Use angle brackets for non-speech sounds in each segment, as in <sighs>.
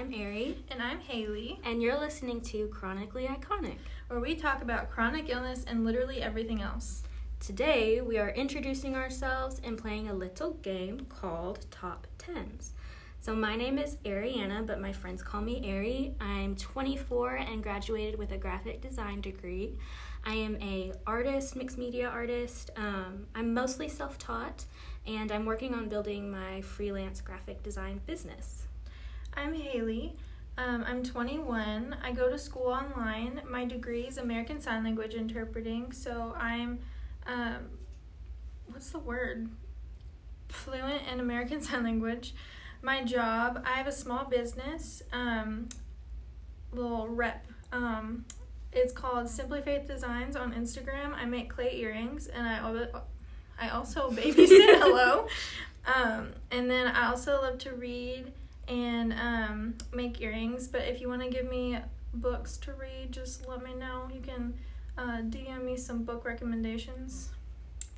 I'm Ari, And I'm Hailey, and you're listening to Chronically Iconic. where we talk about chronic illness and literally everything else. Today, we are introducing ourselves and playing a little game called Top Tens. So, my name is Ariana, but my friends call me Ari. I'm 24 and graduated with a graphic design degree. I am a artist, mixed media artist. Um, I'm mostly self-taught, and I'm working on building my freelance graphic design business. I'm Hailey. Um, I'm 21. I go to school online. My degree is American Sign Language interpreting, so I'm, um, what's the word? Fluent in American <laughs> Sign Language. My job, I have a small business, um, little rep. Um, it's called Simply Faith Designs on Instagram. I make clay earrings, and I I also babysit. <laughs> hello, um, and then I also love to read and um, make earrings. But if you want to give me books to read, just let me know. You can uh, DM me some book recommendations.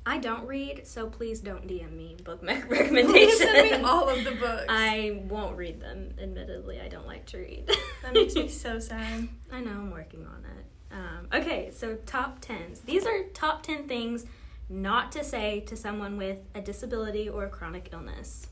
I don't read, so please don't DM me book me- <laughs> Please recommendations. send me all of the books. I won't read them. Admittedly, I don't like to read. that makes me <laughs> so sad. I know I'm working on it. Um, okay, so top tens. These are top ten things not to say to someone with a disability or a chronic illness.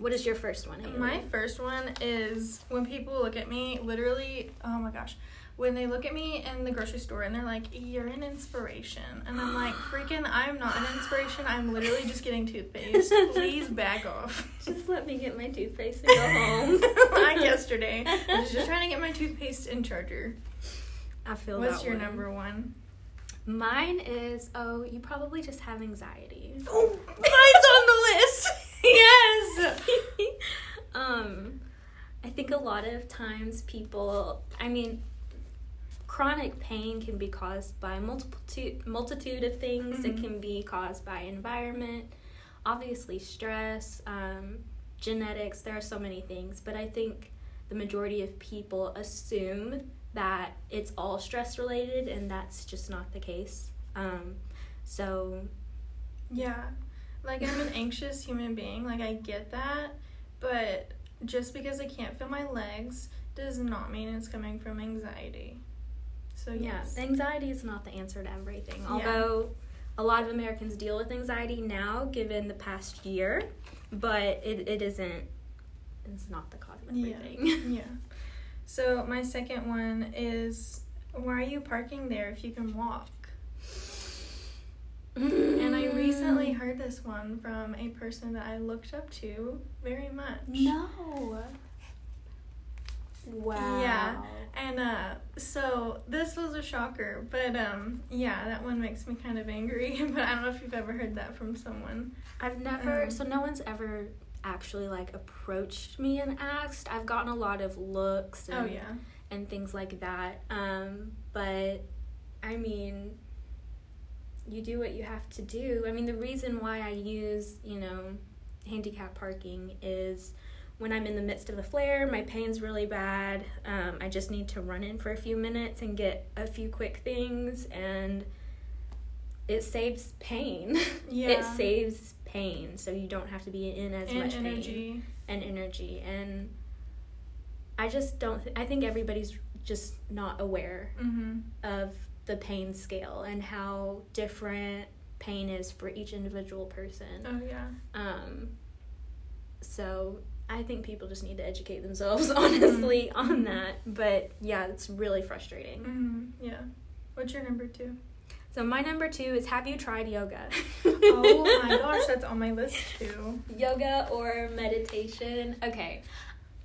What is your first one? Hailey? My first one is when people look at me, literally, oh my gosh, when they look at me in the grocery store and they're like, You're an inspiration. And I'm like, <gasps> Freaking, I'm not an inspiration. I'm literally just getting toothpaste. Please <laughs> back off. Just let me get my toothpaste and go <laughs> home. like yesterday. <laughs> I was just trying to get my toothpaste and charger. I feel What's your one. number one? Mine is oh, you probably just have anxiety. Oh, mine's on the list. Yes. <laughs> um, I think a lot of times people, I mean, chronic pain can be caused by a multitude multitude of things. It Mhm. can be caused by environment, obviously stress, um, genetics. There are so many things, but I think the majority of people assume that it's all stress related, and that's just not the case. Um, so Yeah. Like I'm an anxious human being. Like I get that, but just because I can't feel my legs does not mean it's coming from anxiety. So Yeah, yes. anxiety is not the answer to everything. Yeah. Although a lot of Americans deal with anxiety now, given the past year, but it, it isn't. It's not the cause of everything. Yeah. <laughs> yeah. So my second one is why are you parking there if you can walk? And I recently heard this one from a person that I looked up to very much. No. Wow. Yeah. And uh so this was a shocker, but um yeah, that one makes me kind of angry, <laughs> but I don't know if you've ever heard that from someone. I've never. Um, so no one's ever actually like approached me and asked. I've gotten a lot of looks. And, Oh yeah. and things like that. Um, but I mean, you do what you have to do. I mean, the reason why I use, you know, handicap parking is when I'm in the midst of a flare, my pain's really bad. Um, I just need to run in for a few minutes and get a few quick things, and it saves pain. <laughs> Yeah. it saves pain, so you don't have to be in as and much pain energy. and energy and i just don't th- i think everybody's just not aware Mhm. of the pain scale and how different pain is for each individual person Oh yeah. um so i think people just need to educate themselves <laughs> honestly on that but yeah it's really frustrating Mhm. Yeah. What's your number 2? so my number two is have you tried yoga oh my <laughs> gosh, that's on my list too. yoga or meditation. Okay.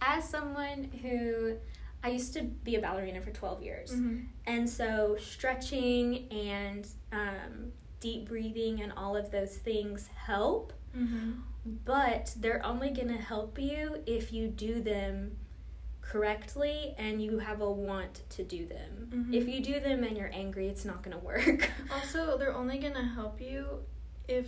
As someone who I used to be a ballerina for 12 years. Mhm. And so stretching and um, deep breathing and all of those things help, Mhm. but they're only going to help you if you do them correctly and you have a want to do them. Mhm. If you do them and you're angry, it's not going to work. <laughs> Also, they're only gonna help you if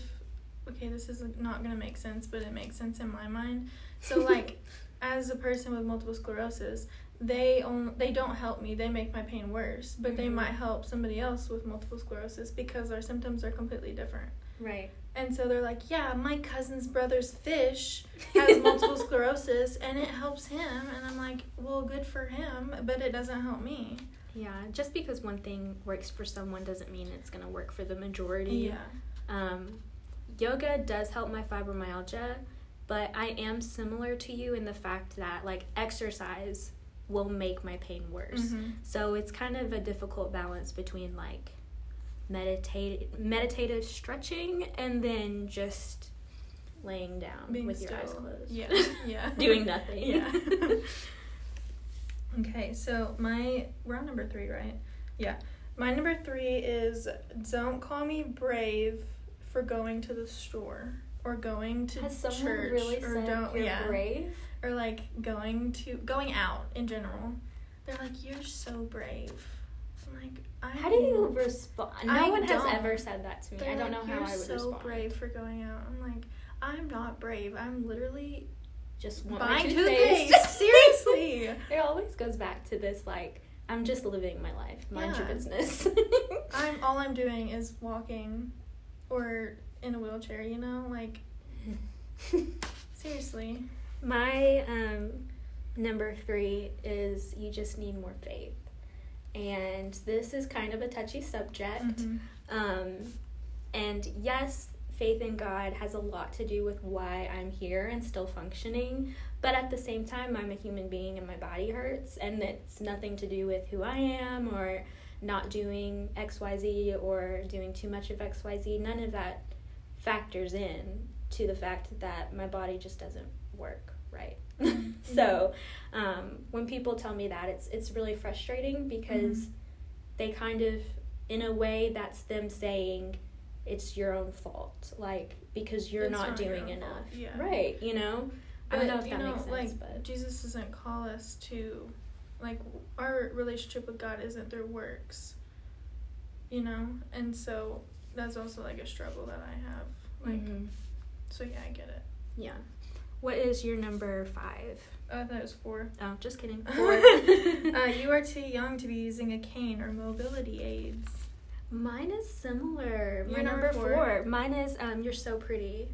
okay, this is not gonna make sense, but it makes sense in my mind. So <laughs> like, as a person with multiple sclerosis, they on, they don't help me. They make my pain worse, but they Mhm. might help somebody else with multiple sclerosis because our symptoms are completely different. Right. And so they're like, "Yeah, my cousin's brother's fish <laughs> has multiple sclerosis and it helps him." And I'm like, "Well, good for him, but it doesn't help me." Yeah, just because one thing works for someone doesn't mean it's going to work for the majority. Yeah. Um, yoga does help my fibromyalgia, but I am similar to you in the fact that like exercise will make my pain worse. Mhm. So it's kind of a difficult balance between like meditate meditative stretching and then just laying down Being with your eyes closed. Yeah. <laughs> Yeah. Doing nothing. Yeah. <laughs> Okay, so my we're on number three, right? Yeah. My number three is don't call me brave for going to the store or going to Has church really or don't yeah brave? Or like going to going out in general. They're like you're so brave. I'm like I How do you respond? No I one has don't. ever said that to me. They're I don't like, know how you're I would so respond. brave for going out. I'm like I'm not brave. I'm literally Just want buying toothpaste. toothpaste. <laughs> Seriously. <laughs> It always goes back to this like I'm just living my life. Mind your business. <laughs> I'm all I'm doing is walking or in a wheelchair, you know? Like seriously. My um, number three is you just need more faith. And this is kind of a touchy subject. Mhm. Um, and yes, faith in God has a lot to do with why I'm here and still functioning. But at the same time, I'm a human being and my body hurts. And it's nothing to do with who I am or not doing XYZ or doing too much of XYZ. None of that factors in to the fact that my body just doesn't work right. <laughs> so um, when people tell me that, it's it's really frustrating because Mhm. they kind of, in a way, that's them saying it's your own fault, like because you're not, not doing enough, yeah. right? You know, I don't know if you that know, makes sense, like but Jesus doesn't call us to like our relationship with God isn't through works. You know? And so that's also like a struggle that I have. Like Mhm. So yeah, I get it. yeah. What is your number five? Oh, I thought it was four. Oh, just kidding. <laughs> Four. uh, <laughs> you are too young to be using a cane or mobility aids. Mine is similar. My Your number, number four. four? Mine is um, you're so pretty.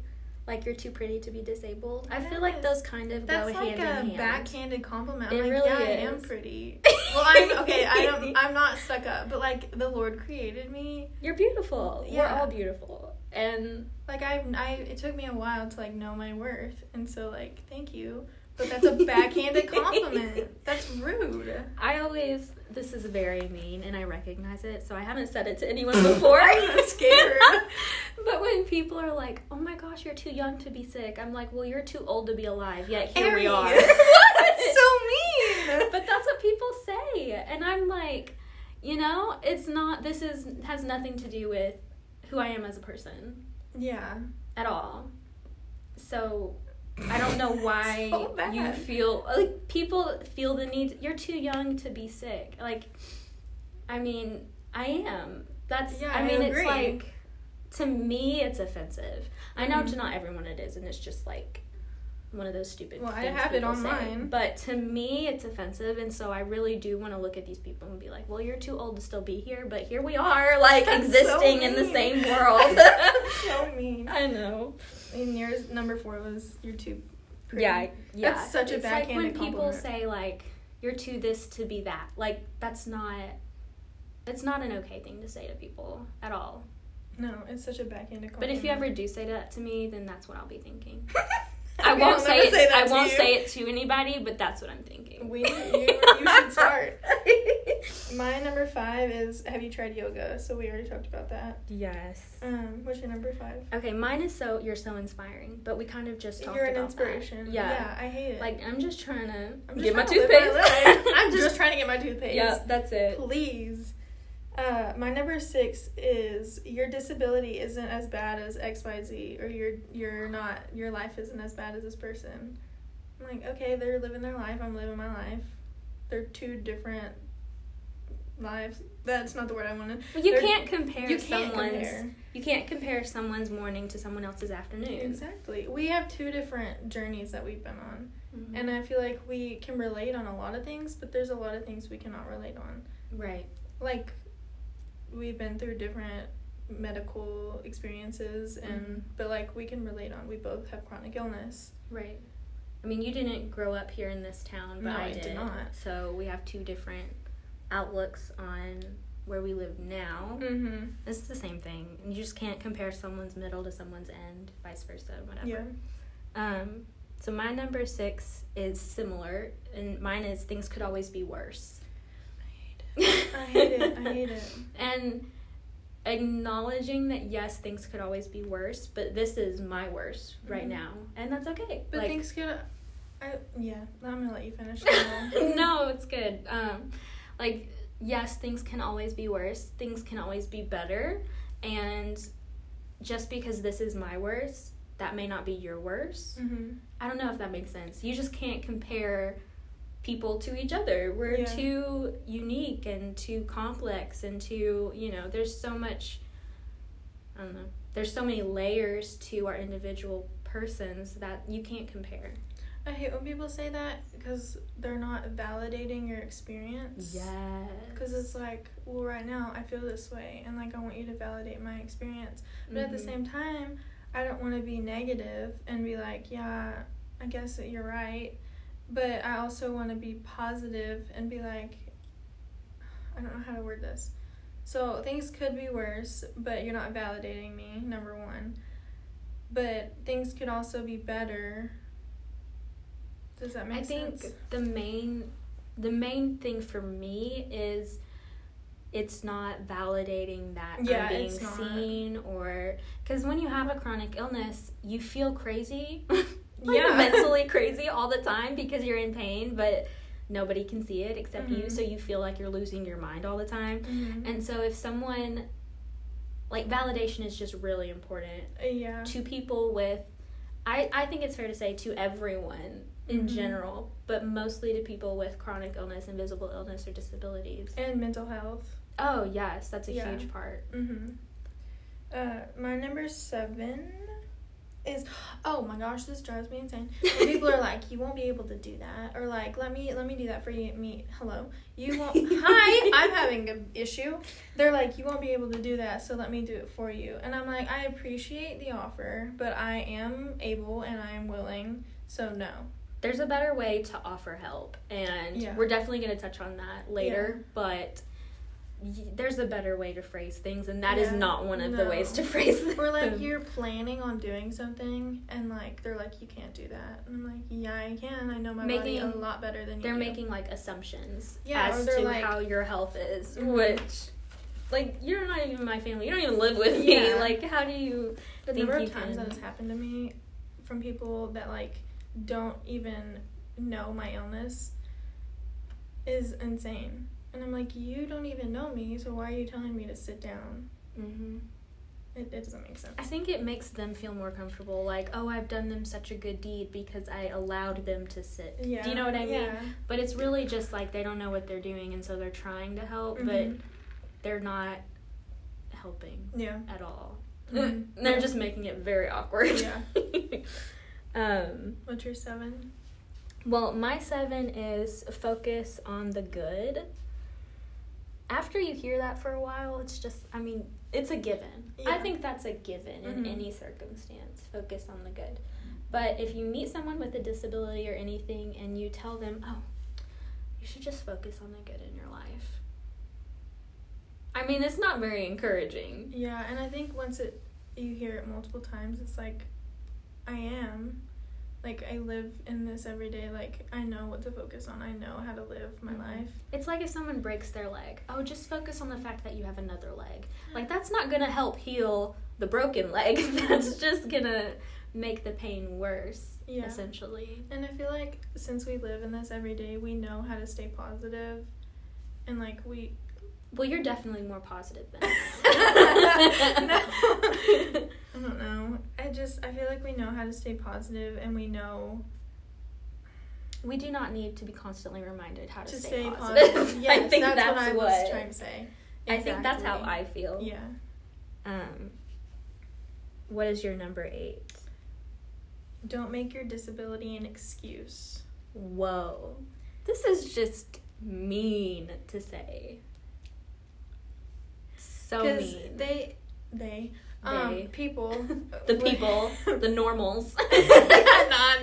Like you're too pretty to be disabled. I feel like those kind of That's go like hand in hand. backhanded compliment. It I'm like, really yeah, I am pretty. <laughs> well, I'm okay. I don't. I'm not stuck up, but like the Lord created me. You're beautiful. Yeah. We're all beautiful. And Like I, I, it took me a while to like know my worth, and so like, thank you. But that's a backhanded <laughs> compliment. Rude. I always this is very mean and I recognize it, so I haven't said it to anyone before. <laughs> I'm scared. <laughs> but when people are like, "Oh my gosh, you're too young to be sick," I'm like, "Well, you're too old to be alive." Yet here we Ari. are. <laughs> That's so mean. but that's what people say, and I'm like, you know, it's not. This is has nothing to do with who I am as a person Yeah. at all. So I don't know <laughs> why So you feel like people feel the need. You're too young to be sick. Like, I mean, I am. That's. Yeah, I I mean, it's agree. like to me, it's offensive. I know Mhm. to not everyone it is, and it's just like one of those stupid. Well, I have it people on say. mine. But to me, it's offensive, and so I really do want to look at these people and be like, "Well, you're too old to still be here, but here we are, <laughs> like That's existing so in the same <laughs> world." so mean. I know. And yours number four was you're too. Pretty. Yeah, yeah. That's such a it's like when backhanded people compliment. say like you're too this to be that. Like that's not it's not an okay thing to say to people at all. No, it's such a backhanded compliment. But if you ever do say that to me, then that's what I'll be thinking. <laughs> I I won't I'll say it. that I to won't you. say it to anybody, but that's what I'm thinking. We- you- you should <laughs> start. My number five is have you tried yoga? So we already talked about that. Yes. Um, what's your number five? Okay, mine is so you're so inspiring, but we kind of just talked You're an about that. inspiration. Yeah. I hate it. Like I'm just trying to <laughs> I'm just get my trying to live toothpaste. life. I'm just trying to get my toothpaste. Yeah, that's it. Please. Uh, my number six is your disability isn't as bad as X Y Z, or you're you're not your life isn't as bad as this person. I'm like, okay, they're living their life. I'm living my life. They're two different lives. That's not the word I wanted. Well, you They're- can't compare You can't someone's compare. you can't compare someone's morning to someone else's afternoon. Exactly. We have two different journeys that we've been on. Mhm. And I feel like we can relate on a lot of things, but there's a lot of things we cannot relate on. right. Like, we've been through different medical experiences, and Mhm. but like we can relate on. We both have chronic illness. Right. I mean, you didn't grow up here in this town, but No, I I did. did not. So we have two different outlooks on where we live now. Mm-hmm. It's the same thing. You just can't compare someone's middle to someone's end, vice versa, whatever. Yeah. Um, so my number six is similar, and mine is things could always be worse. <laughs> I hate it. I hate it. And acknowledging that yes, things could always be worse, but this is my worst right Mhm. now, and that's okay. But Like- things get. I yeah. I'm gonna let you finish. <laughs> <laughs> no, it's good. Um, like yes, things can always be worse. Things can always be better, and just because this is my worst, that may not be your worst. mm-hmm. I don't know if that makes sense. You just can't compare people to each other. We're Yeah. too unique and too complex and too, you know, there's so much I don't know. There's so many layers to our individual persons that you can't compare. I hate when people say that because they're not validating your experience. Yes. Because it's like, well, right now I feel this way, and like I want you to validate my experience. But at the Mhm. same time, I don't want to be negative and be like, yeah, I guess that you're right. But I also want to be positive and be like, I don't know how to word this. So things could be worse, but you're not validating me, number one. But things could also be better. Does that make sense? I think the main the main thing for me is it's not validating that Yeah, I'm being seen or because when you have a chronic illness, you feel crazy, <laughs> like Yeah. mentally crazy all the time because you're in pain, but nobody can see it except you. Mhm. So you feel like you're losing your mind all the time. Mhm. And so if someone like validation is just really important yeah. to people with I, I think it's fair to say to everyone in Mhm. general, but mostly to people with chronic illness, invisible illness, or disabilities. And mental health. Oh, yes, that's a Yeah. huge part. Mm-hmm. Uh, my number seven is oh my gosh, this drives me insane. When people are like, you won't be able to do that, or like, let me let me do that for you. Me, hello, you won't. <laughs> hi, I'm having an issue. They're like, you won't be able to do that, so let me do it for you. And I'm like, I appreciate the offer, but I am able and I am willing, so no. There's a better way to offer help, and Yeah. we're definitely going to touch on that later, but y- there's a better way to phrase things, and that is Yeah, not one of the ways to phrase them. Or like you're planning on doing something, and like they're like, you can't do that. And I'm like, yeah, I can. I know my body Making- a lot better than you. they're do. making like assumptions Yeah, as to like- how your health is, Mhm. which. Like you're not even my family. You don't even live with me. Yeah. Like how do you The think number of times can- that has happened to me from people that like don't even know my illness is insane. And I'm like, you don't even know me, so why are you telling me to sit down? Mm-hmm. It, it doesn't make sense. I think it makes them feel more comfortable. Like, oh, I've done them such a good deed because I allowed them to sit. Yeah. Do you know what I mean? Yeah. But it's really just like they don't know what they're doing, and so they're trying to help, Mhm. but they're not helping Yeah. at all. Mhm. <laughs> They're just making it very awkward. Yeah. <laughs> um. What's your seven? Well, my seven is focus on the good. After you hear that for a while, it's just, I mean, it's a given. I think that's a given in Mhm. any circumstance. Focus on the good. But if you meet someone with a disability or anything and you tell them, oh, you should just focus on the good in your life. I mean, it's not very encouraging. Yeah, and I think once it you hear it multiple times, it's like I am. Like I live in this every day. Like I know what to focus on. I know how to live my Mhm. life. It's like if someone breaks their leg. Oh, just focus on the fact that you have another leg. Like that's not gonna help heal the broken leg. <laughs> that's <laughs> just gonna make the pain worse. Yeah. Essentially. And I feel like since we live in this every day, we know how to stay positive, and like we. Well, you're definitely more positive than no, I I don't know. I just I feel like we know how to stay positive, and we know. we do not need to be constantly reminded how to, to stay, stay positive. positive. <laughs> Yes, I think that's, that's, what I what, was trying to say. I think that's how I feel. Yeah. Um, what is your number eight? Don't make your disability an excuse. Whoa, this is just mean to say. So Because mean. they, they, um, They. people, <laughs> the <laughs> people, the normals, <laughs> not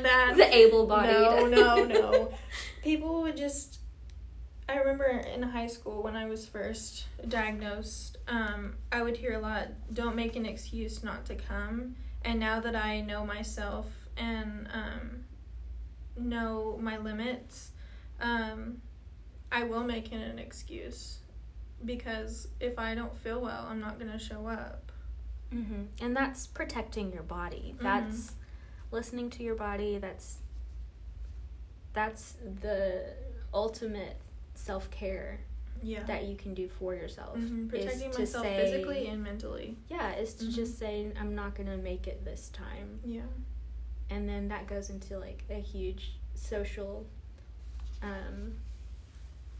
that. the able-bodied. No, no, no. People would just. I remember in high school when I was first diagnosed, um, I would hear a lot, don't make an excuse not to come. And now that I know myself and um, know my limits, um, I will make it an excuse. Because if I don't feel well, I'm not going to show up. hmm And that's protecting your body. Mhm. That's listening to your body. That's that's the ultimate self care Yeah. that you can do for yourself. Mhm, is Protecting myself say- physically and mentally. Yeah, is to just say I'm not gonna make it this time, Yeah. and then that goes into like a huge social um,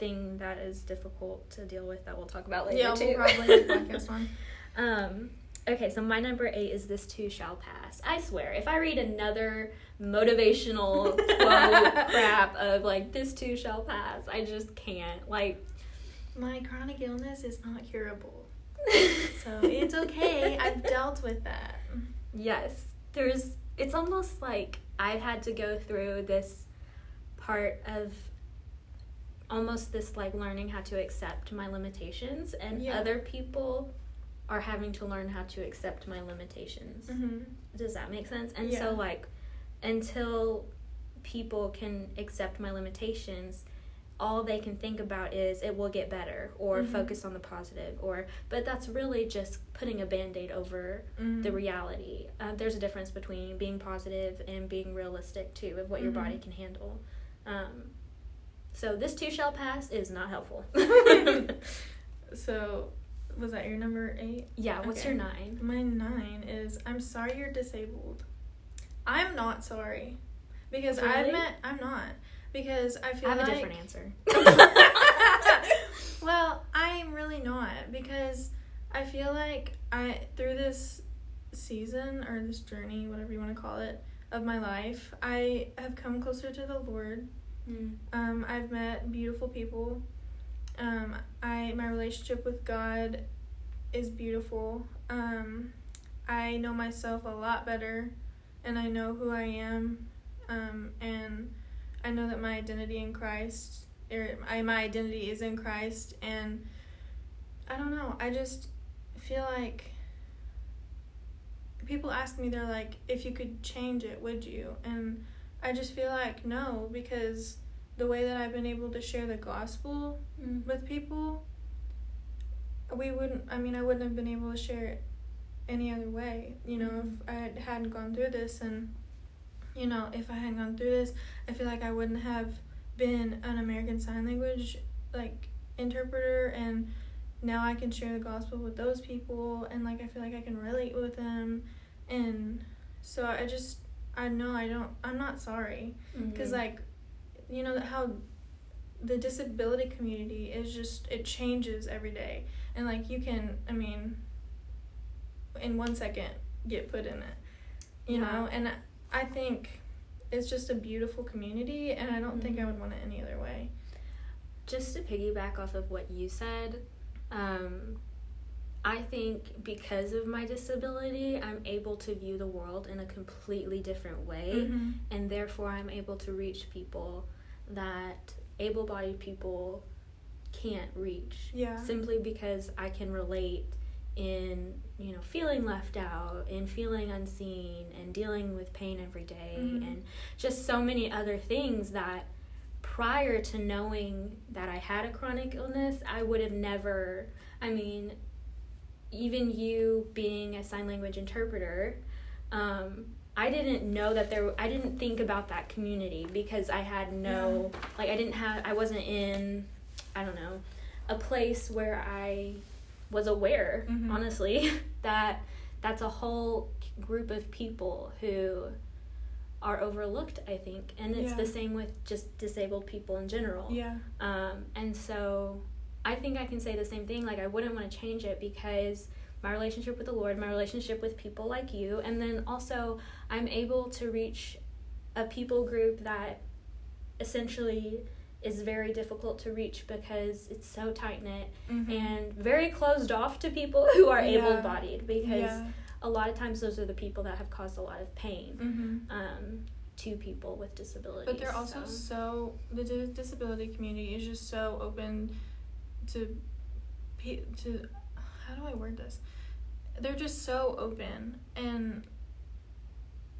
thing that is difficult to deal with that we'll talk about later Yeah, too. we'll probably podcast <laughs> on. Um, okay, so my number eight is this too shall pass. I swear, if I read another motivational <laughs> quote crap of like this too shall pass, I just can't. Like, My chronic illness is not curable. <laughs> So it's okay. I've dealt with that. yes, there's. It's almost like I've had to go through this part of almost this like learning how to accept my limitations, and Yeah. other people are having to learn how to accept my limitations. Mm-hmm. Does that make sense? And Yeah. so like until people can accept my limitations, all they can think about is it will get better or Mhm. focus on the positive or but that's really just putting a band-aid over Mm-hmm. the reality. Uh, there's a difference between being positive and being realistic too of what your Mhm. body can handle. Um, so this too shall pass is not helpful. <laughs> <laughs> So, was that your number eight? yeah, what's Okay. your nine? My nine is I'm sorry you're disabled. I'm not sorry. Because I've met, I'm not. Because I I feel have like. a different answer. <laughs> well, I'm really not because I feel like I through this season or this journey, whatever you want to call it, of my life, I have come closer to the Lord. Mm. Um, I've met beautiful people. Um, I my relationship with God is beautiful. Um, I know myself a lot better, and I know who I am. Um, and I know that my identity in Christ, or I, my identity is in Christ, and I don't know. I just feel like people ask me, they're like, if you could change it, would you? And I just feel like no, because the way that I've been able to share the gospel Mm. with people, we wouldn't, I mean, I wouldn't have been able to share it any other way, you know, Mhm. if I hadn't gone through this. And, you know, if I hadn't gone through this, I feel like I wouldn't have been an American Sign Language, like, interpreter. And now I can share the gospel with those people. And, like, I feel like I can relate with them. And so I just, I know I don't, I'm not sorry because Mhm. like you know how the disability community is just it changes every day and like you can i mean in one second get put in it you Yeah. know and i think it's just a beautiful community and i don't think i Mhm. would want it any other way just to piggyback off of what you said, um, I think because of my disability, I'm able to view the world in a completely different way, Mhm. and therefore I'm able to reach people that able bodied people can't reach. yeah Simply because I can relate in, you know, feeling left out and feeling unseen and dealing with pain every day Mhm. and just so many other things that prior to knowing that I had a chronic illness, I would have never, I mean, even you being a sign language interpreter, um, I didn't know that there, I didn't think about that community because I had no, like, I didn't have, I wasn't in, I don't know, a place where I was aware, Mhm. honestly, <laughs> that that's a whole group of people who are overlooked, I think. And it's Yeah. the same with just disabled people in general. Yeah. Um, and so I think I can say the same thing. Like, I wouldn't want to change it because my relationship with the Lord, my relationship with people like you, and then also I'm able to reach a people group that essentially is very difficult to reach because it's so tight knit Mhm. and very closed off to people <laughs> who are Yeah. able bodied because yeah. a lot of times those are the people that have caused a lot of pain Mm-hmm. um, to people with disabilities. But they're also so. so the di- disability community is just so open to to how do I word this? They're just so open and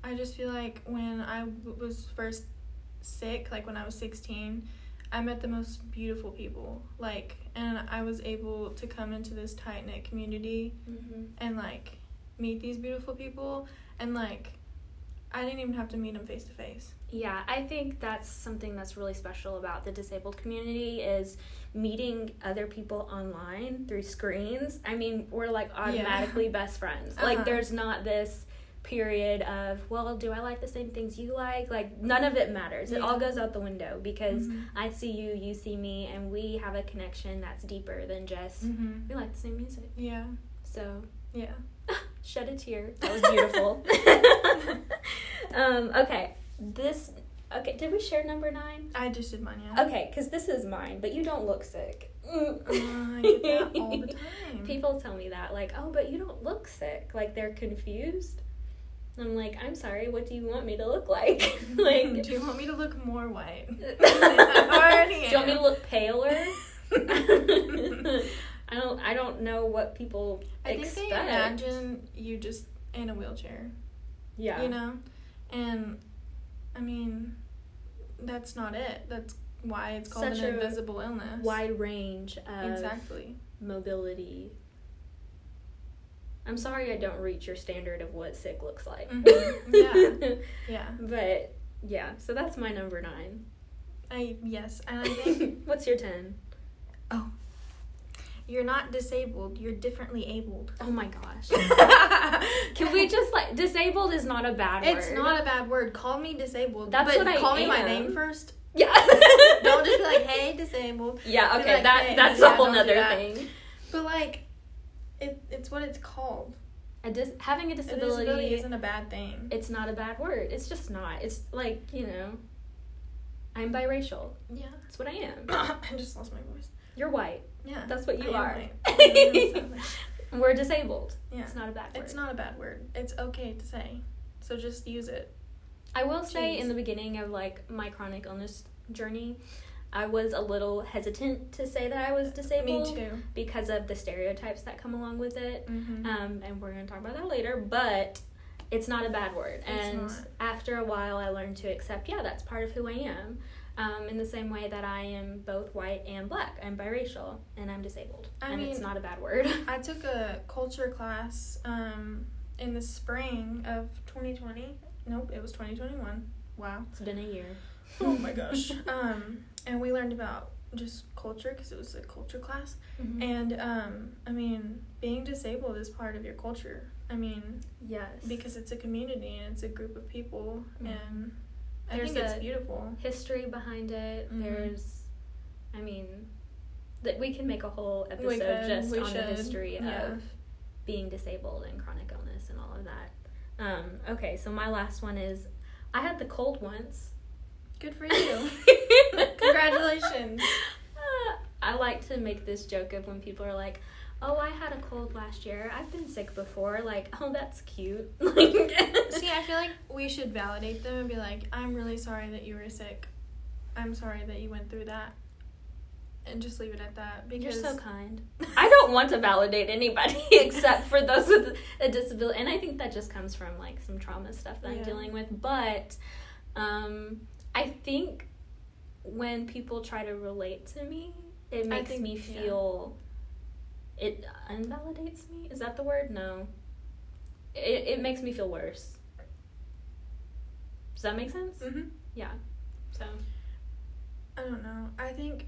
I just feel like when I was first sick, like when I was 16, I met the most beautiful people. Like and I was able to come into this tight-knit community Mhm. and like meet these beautiful people and like I didn't even have to meet them face to face. Yeah, I think that's something that's really special about the disabled community is meeting other people online through screens. I mean, we're like automatically best friends. Like Uh-huh. there's not this period of, well, do I like the same things you like? Like none of it matters. It all goes out the window because Mhm. I see you, you see me, and we have a connection that's deeper than just Mm-hmm. we like the same music. Yeah. So Yeah. <laughs> shed a tear. <laughs> That was beautiful. <laughs> um, okay, this. Okay, did we share number nine? I just did mine, yeah. Okay, because this is mine, but you don't look sick. Uh, I get that all the <laughs> time. People tell me that, like, oh, but you don't look sick. Like, they're confused. I'm like, I'm sorry, what do you want me to look like? <laughs> <laughs> like, do you want me to look more white? Do you want me to look paler? I don't. I don't know what people I think they imagine you just in a wheelchair, yeah. you know? And I mean, that's not it. That's why it's called Such an invisible illness. wide range of Exactly. mobility. I'm sorry I don't reach your standard of what sick looks like. Mhm. Yeah. <laughs> Yeah. but yeah, so that's my number nine. I yes, and I <laughs> think What's your ten? You're not disabled. You're differently abled. Oh my gosh. <laughs> Can we just like disabled is not a bad word. It's not a bad word. Call me disabled. That's but what I call me my name first. Yeah. <laughs> Don't just be like, "Hey, <laughs> disabled." Yeah, okay, like, that hey, that's yeah, a whole nother thing. But like, it it's what it's called. A dis- having a A disability, disability isn't a bad thing. it's not a bad word. It's just not. It's like, you know, I'm biracial. Yeah. That's what I am. <coughs> I just lost my voice. You're white. Yeah. That's what you <laughs> I are. am. We're disabled. Yeah. It's not a bad word. It's not a bad word. It's okay to say. So just use it. I will say in the beginning of like my chronic illness journey, I was a little hesitant to say that I was disabled Me too. because of the stereotypes that come along with it. Mm-hmm. Um, and we're going to talk about that later, but it's not a bad word. It's and not. after a while, I learned to accept, yeah, that's part of who I am. Um, in the same way that I am both white and black. I'm biracial and I'm disabled. I and it's not a bad word. <laughs> I took a culture class um, in the spring of 2020. Nope, it was 2021. Wow. it's been a year. <laughs> Oh my gosh. um, and we learned about just culture because it was a culture class. Mhm. And um, I mean, being disabled is part of your culture. I mean, yes. because it's a community and it's a group of people, Mhm. and I There's think it's a- beautiful. history behind it. Mhm. There's, I mean, that we can make a whole episode could, just on the history yeah. of being disabled and chronic illness and all of that. Um, okay, so my last one is I had the cold once. Good for <laughs> you. <laughs> Congratulations. Uh, I like to make this joke of when people are like, "Oh, I had a cold last year. I've been sick before." Like, <laughs> "Oh, that's cute." <laughs> Like, See, I feel like we should validate them and be like, I'm really sorry that you were sick. I'm sorry that you went through that. And just leave it at that. Because you're so kind. <laughs> I don't want to validate anybody except for those with a disability, and I think that just comes from like some trauma stuff that I'm dealing with. But um, I think when people try to relate to me, it makes think- me yeah. feel. It invalidates me. Is that the word? No. It it makes me feel worse. Does that make sense? hmm Yeah. So I don't know. I think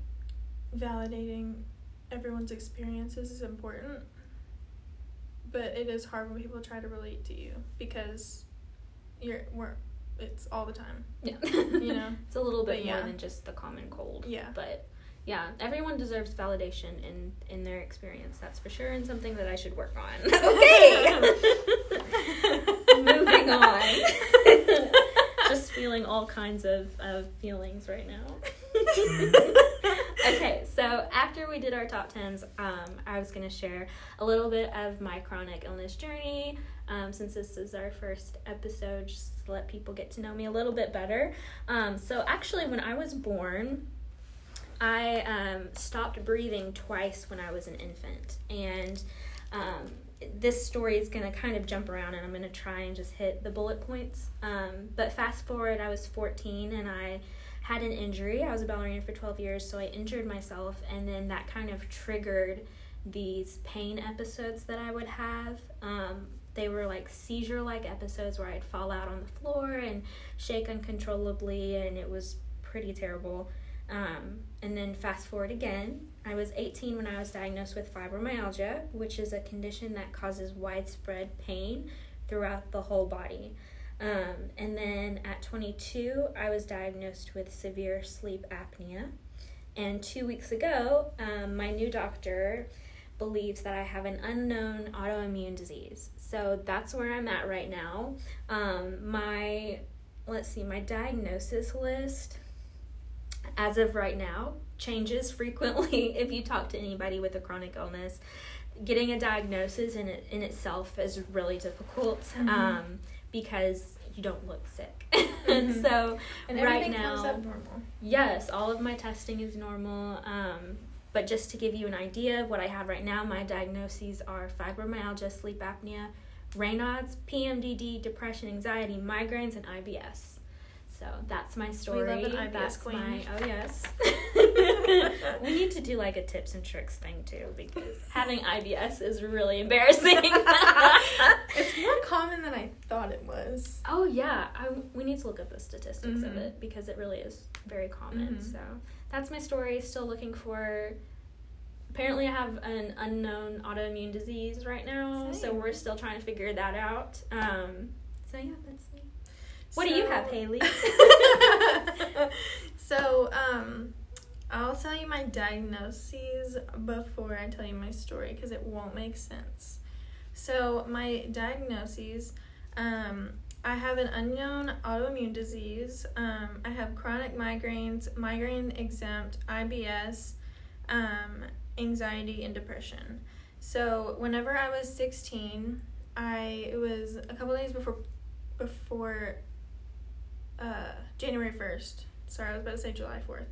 validating everyone's experiences is important. But it is hard when people try to relate to you because you're we're it's all the time. Yeah. You know? <laughs> it's a little bit But more yeah. than just the common cold. Yeah. But yeah, everyone deserves validation in in their experience. That's for sure, and something that I should work on. <laughs> okay. <laughs> Moving on. <laughs> Just feeling all kinds of, of feelings right now. okay, so after we did our top tens, um, I was going to share a little bit of my chronic illness journey. Um, since this is our first episode, just to let people get to know me a little bit better. Um, so, actually, when I was born, I um, stopped breathing twice when I was an infant. And um, this story is going to kind of jump around and I'm going to try and just hit the bullet points. Um, but fast forward, I was 14 and I had an injury. I was a ballerina for 12 years, so I injured myself, and then that kind of triggered these pain episodes that I would have. Um, they were like seizure like episodes where I'd fall out on the floor and shake uncontrollably, and it was pretty terrible. Um, and then fast forward again, I was 18 when I was diagnosed with fibromyalgia, which is a condition that causes widespread pain throughout the whole body. Um, and then at 22, I was diagnosed with severe sleep apnea. And two weeks ago, um, my new doctor believes that I have an unknown autoimmune disease. So that's where I'm at right now. Um, my, let's see, my diagnosis list as of right now changes frequently <laughs> if you talk to anybody with a chronic illness getting a diagnosis in it in itself is really difficult Mhm. um, because you don't look sick and <laughs> Mhm. so And right now comes up normal. yes all of my testing is normal um, but just to give you an idea of what i have right now my diagnoses are fibromyalgia sleep apnea raynaud's pmdd depression anxiety migraines and ibs so that's my story. We love an IBS that's queen. my oh yes. <laughs> we need to do like a tips and tricks thing too because having IBS is really embarrassing. <laughs> it's more <laughs> common than I thought it was. oh yeah, I, we need to look up the statistics of Mhm. it because it really is very common. Mhm. So that's my story. Still looking for. Apparently, I have an unknown autoimmune disease right now, so we're still trying to figure that out. Um, so yeah, that's What do you have, Hailey? <laughs> so, um, I'll tell you my diagnoses before I tell you my story because it won't make sense. So, my diagnoses, um, I have an unknown autoimmune disease. Um, I have chronic migraines, migraine exempt, IBS, um, anxiety, and depression. So, whenever I was 16, I it was a couple days before before uh, January 1st. Sorry, I was about to say July 4th.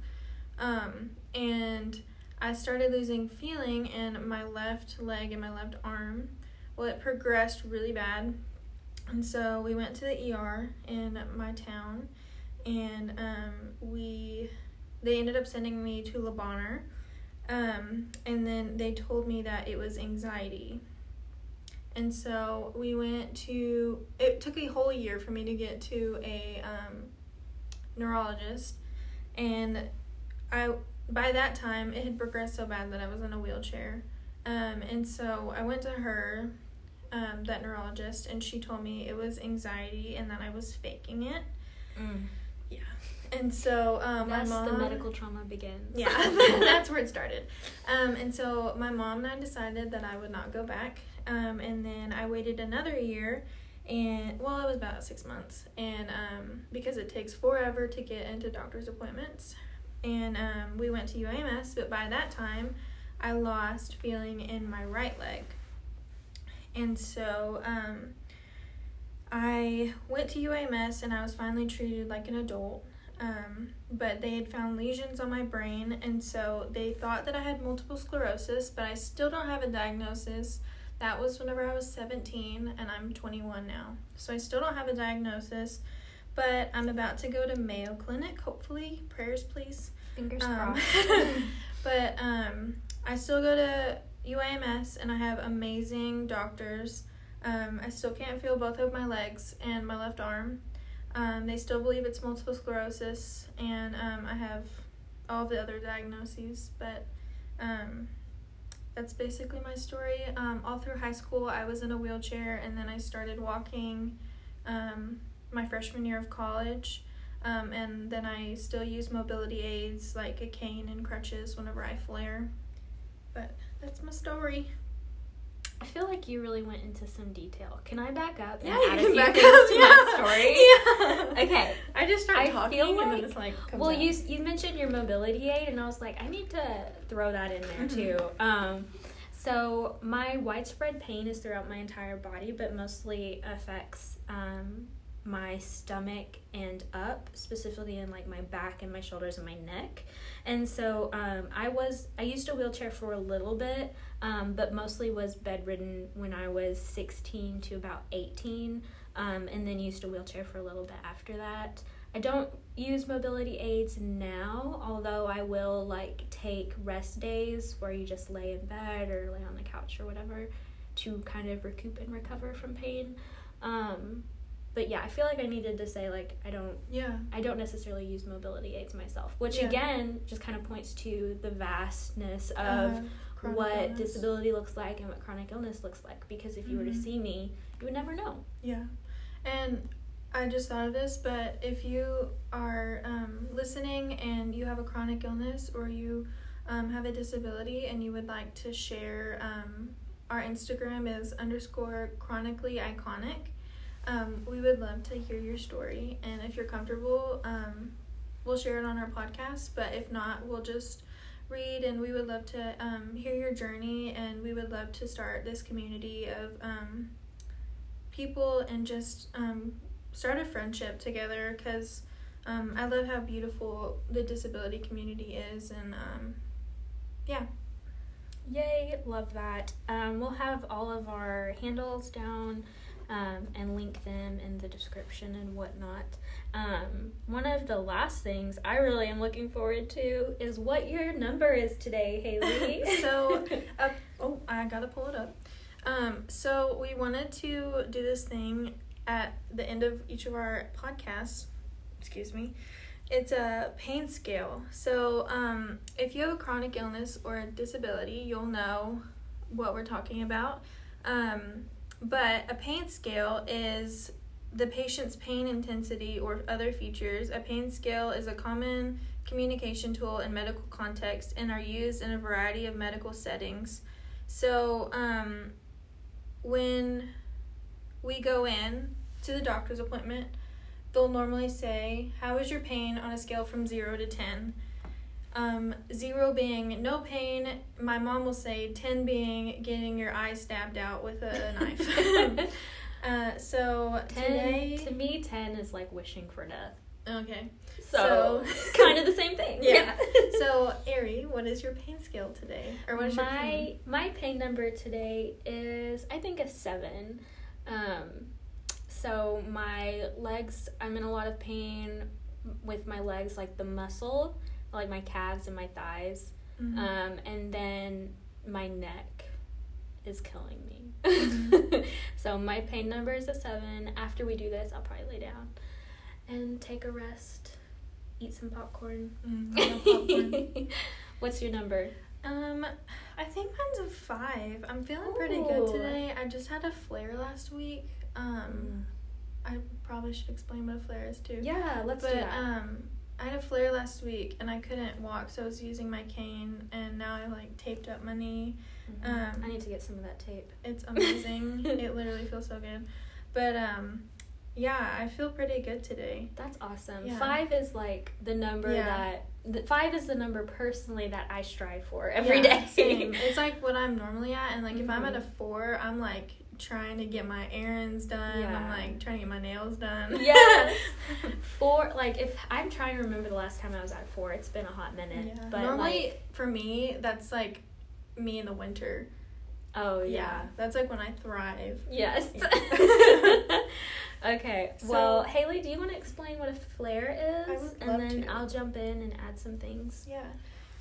Um, and I started losing feeling in my left leg and my left arm. Well, it progressed really bad. And so we went to the ER in my town and um, we they ended up sending me to Le Bonheur. Um, and then they told me that it was anxiety. And so we went to, it took a whole year for me to get to a um, neurologist. And I, by that time, it had progressed so bad that I was in a wheelchair. Um, and so I went to her, um, that neurologist, and she told me it was anxiety and that I was faking it. Yeah. And so um, Thus, my mom. the medical trauma begins. Yeah, <laughs> <laughs> that's where it started. Um, and so my mom and I decided that I would not go back. Um, and then I waited another year, and well, it was about six months, and um, because it takes forever to get into doctor's appointments, and um, we went to UAMS. But by that time, I lost feeling in my right leg, and so um, I went to UAMS, and I was finally treated like an adult. Um, but they had found lesions on my brain, and so they thought that I had multiple sclerosis, but I still don't have a diagnosis. That was whenever I was 17, and I'm 21 now. So I still don't have a diagnosis, but I'm about to go to Mayo Clinic, hopefully. Prayers, please. Fingers Um, crossed. <laughs> but um, I still go to UAMS, and I have amazing doctors. Um, I still can't feel both of my legs and my left arm. Um, they still believe it's multiple sclerosis, and um, I have all the other diagnoses. But um, that's basically my story. Um, all through high school, I was in a wheelchair, and then I started walking. Um, my freshman year of college. Um, and then I still use mobility aids like a cane and crutches whenever I flare. But that's my story. I feel like you really went into some detail. Can I back up? Yeah, you can back up, to yeah. my story? <laughs> Yeah. Okay. I just start I talking feel and then like- it's like Well, out. you you mentioned your mobility aid, and I was like, I need to throw that in there Mhm. too. Um, so my widespread pain is throughout my entire body, but mostly affects um, my stomach and up, specifically in like my back and my shoulders and my neck. And so um, I was I used a wheelchair for a little bit, um, but mostly was bedridden when I was sixteen to about eighteen, um, and then used a wheelchair for a little bit after that. I don't use mobility aids now, although I will like take rest days where you just lay in bed or lay on the couch or whatever to kind of recoup and recover from pain. But yeah, I feel like I needed to say like I don't yeah. I don't necessarily use mobility aids myself, which Yeah. again just kind of points to the vastness of Uh, what illness. disability looks like and what chronic illness looks like because if you were to Mhm. see me, you would never know. Yeah. And I just thought of this, but if you are um, listening and you have a chronic illness or you um, have a disability and you would like to share, um, our Instagram is underscore chronically iconic. Um, we would love to hear your story. And if you're comfortable, um, we'll share it on our podcast. But if not, we'll just read and we would love to um, hear your journey and we would love to start this community of um, people and just um, start a friendship together because um, I love how beautiful the disability community is and um, yeah Yay, love that. Um, we'll have all of our handles down um, and link them in the description and whatnot. Um, one of the last things I really am looking forward to is what your number is today, Hailey. <laughs> So, <laughs> up, oh I gotta pull it up. Um, so we wanted to do this thing at the end of each of our podcasts. Excuse me. It's a pain scale. So um, if you have a chronic illness or a disability you'll know what we're talking about. Um, but a pain scale is the patient's pain intensity or other features a pain scale is a common communication tool in medical context and are used in a variety of medical settings so um, when we go in to the doctor's appointment they'll normally say, How is your pain on a scale from zero to 10? Um, zero being no pain, my mom will say 10 being getting your eye stabbed out with a <laughs> knife. <laughs> uh, so ten today. to me, ten is like wishing for death. Okay. So, So- <laughs> kind of the same thing. Yeah. so, Ari, what is your pain scale today? Or what is your my pain? my pain number today is I think a seven. Um, so my legs, I'm in a lot of pain with my legs, like the muscle, like my calves and my thighs, Mhm. um, and then my neck is killing me. Mhm. <laughs> so my pain number is a seven. After we do this, I'll probably lay down and take a rest, eat some popcorn. Mm, <laughs> popcorn. What's your number? Um, I think mine's a five. I'm feeling pretty good today. I just had a flare last week. Um, I probably should explain what a flare is too. Yeah, let's but do that. um, I had a flare last week and I couldn't walk, so I was using my cane, and now I like taped up my knee. Mhm. um, I need to get some of that tape. It's <laughs> amazing. it literally feels so good. But um, yeah, I feel pretty good today. That's awesome. Yeah. Five is like the number Yeah. that the, five is the number personally that I strive for every Yeah, day. Same. <laughs> It's like what I'm normally at, and like if I'm at Mhm. a four, I'm like trying to get my errands done. I'm like trying to get my nails done. Yes. <laughs> four, like if I'm trying to remember the last time I was at four, it's been a hot minute. Yeah. But normally like, for me, that's like me in the winter. oh yeah. that's like when I thrive. Yes. <laughs> okay. So- well, Hailey, do you want to explain what a flare I is, and then to. I'll jump in and add some things. Yeah.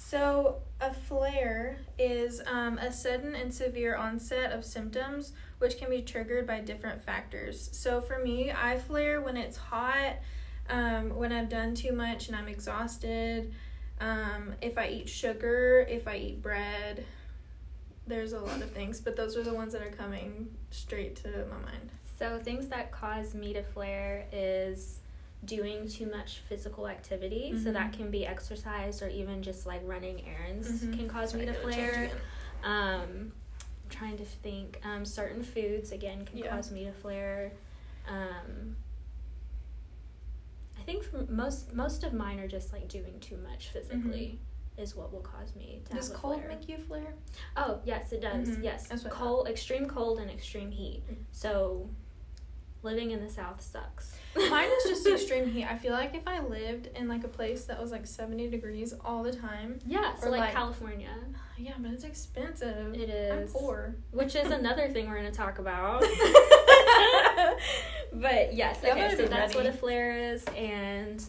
So, a flare is um, a sudden and severe onset of symptoms which can be triggered by different factors. So, for me, I flare when it's hot, um, when I've done too much and I'm exhausted, um, if I eat sugar, if I eat bread. There's a lot of things, but those are the ones that are coming straight to my mind. So things that cause me to flare is doing too much physical activity. So that Mhm. can be exercise or even just like running errands Mhm. can cause me to I gotta change flare. Um, I'm trying to think. Um, certain foods again can Yeah. cause me to flare. Um, I think for most most of mine are just like doing too much physically is what will cause me to Does have a cold flare. make you flare? Oh yes, it does. Mhm. Yes, That's I cold, extreme cold, and extreme heat. Mm. So, living in the south sucks. <laughs> Mine is just <laughs> extreme heat. I feel like if I lived in like a place that was like 70 degrees all the time, Yeah, so Or, like, like- California, <sighs> yeah, but it's expensive. It is. I'm poor. Which is another thing we're gonna talk about. <laughs> but yes, okay, so that's what a flare is, and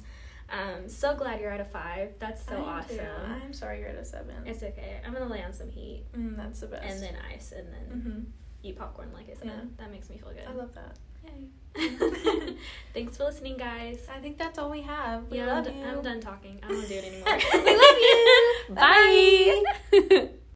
um, so glad you're at a five. That's so I awesome. too. I'm sorry you're at a seven. It's okay. I'm gonna lay on some heat mm, that's the best. and then ice, and then hmm eat popcorn. Like I said, Yeah. that makes me feel good. I love that. Yay. <laughs> Thanks for listening, guys. I think that's all we have. We yeah, love I'm, d- you. I'm done talking. I don't want to do it <laughs> anymore. We love you. <laughs> Bye.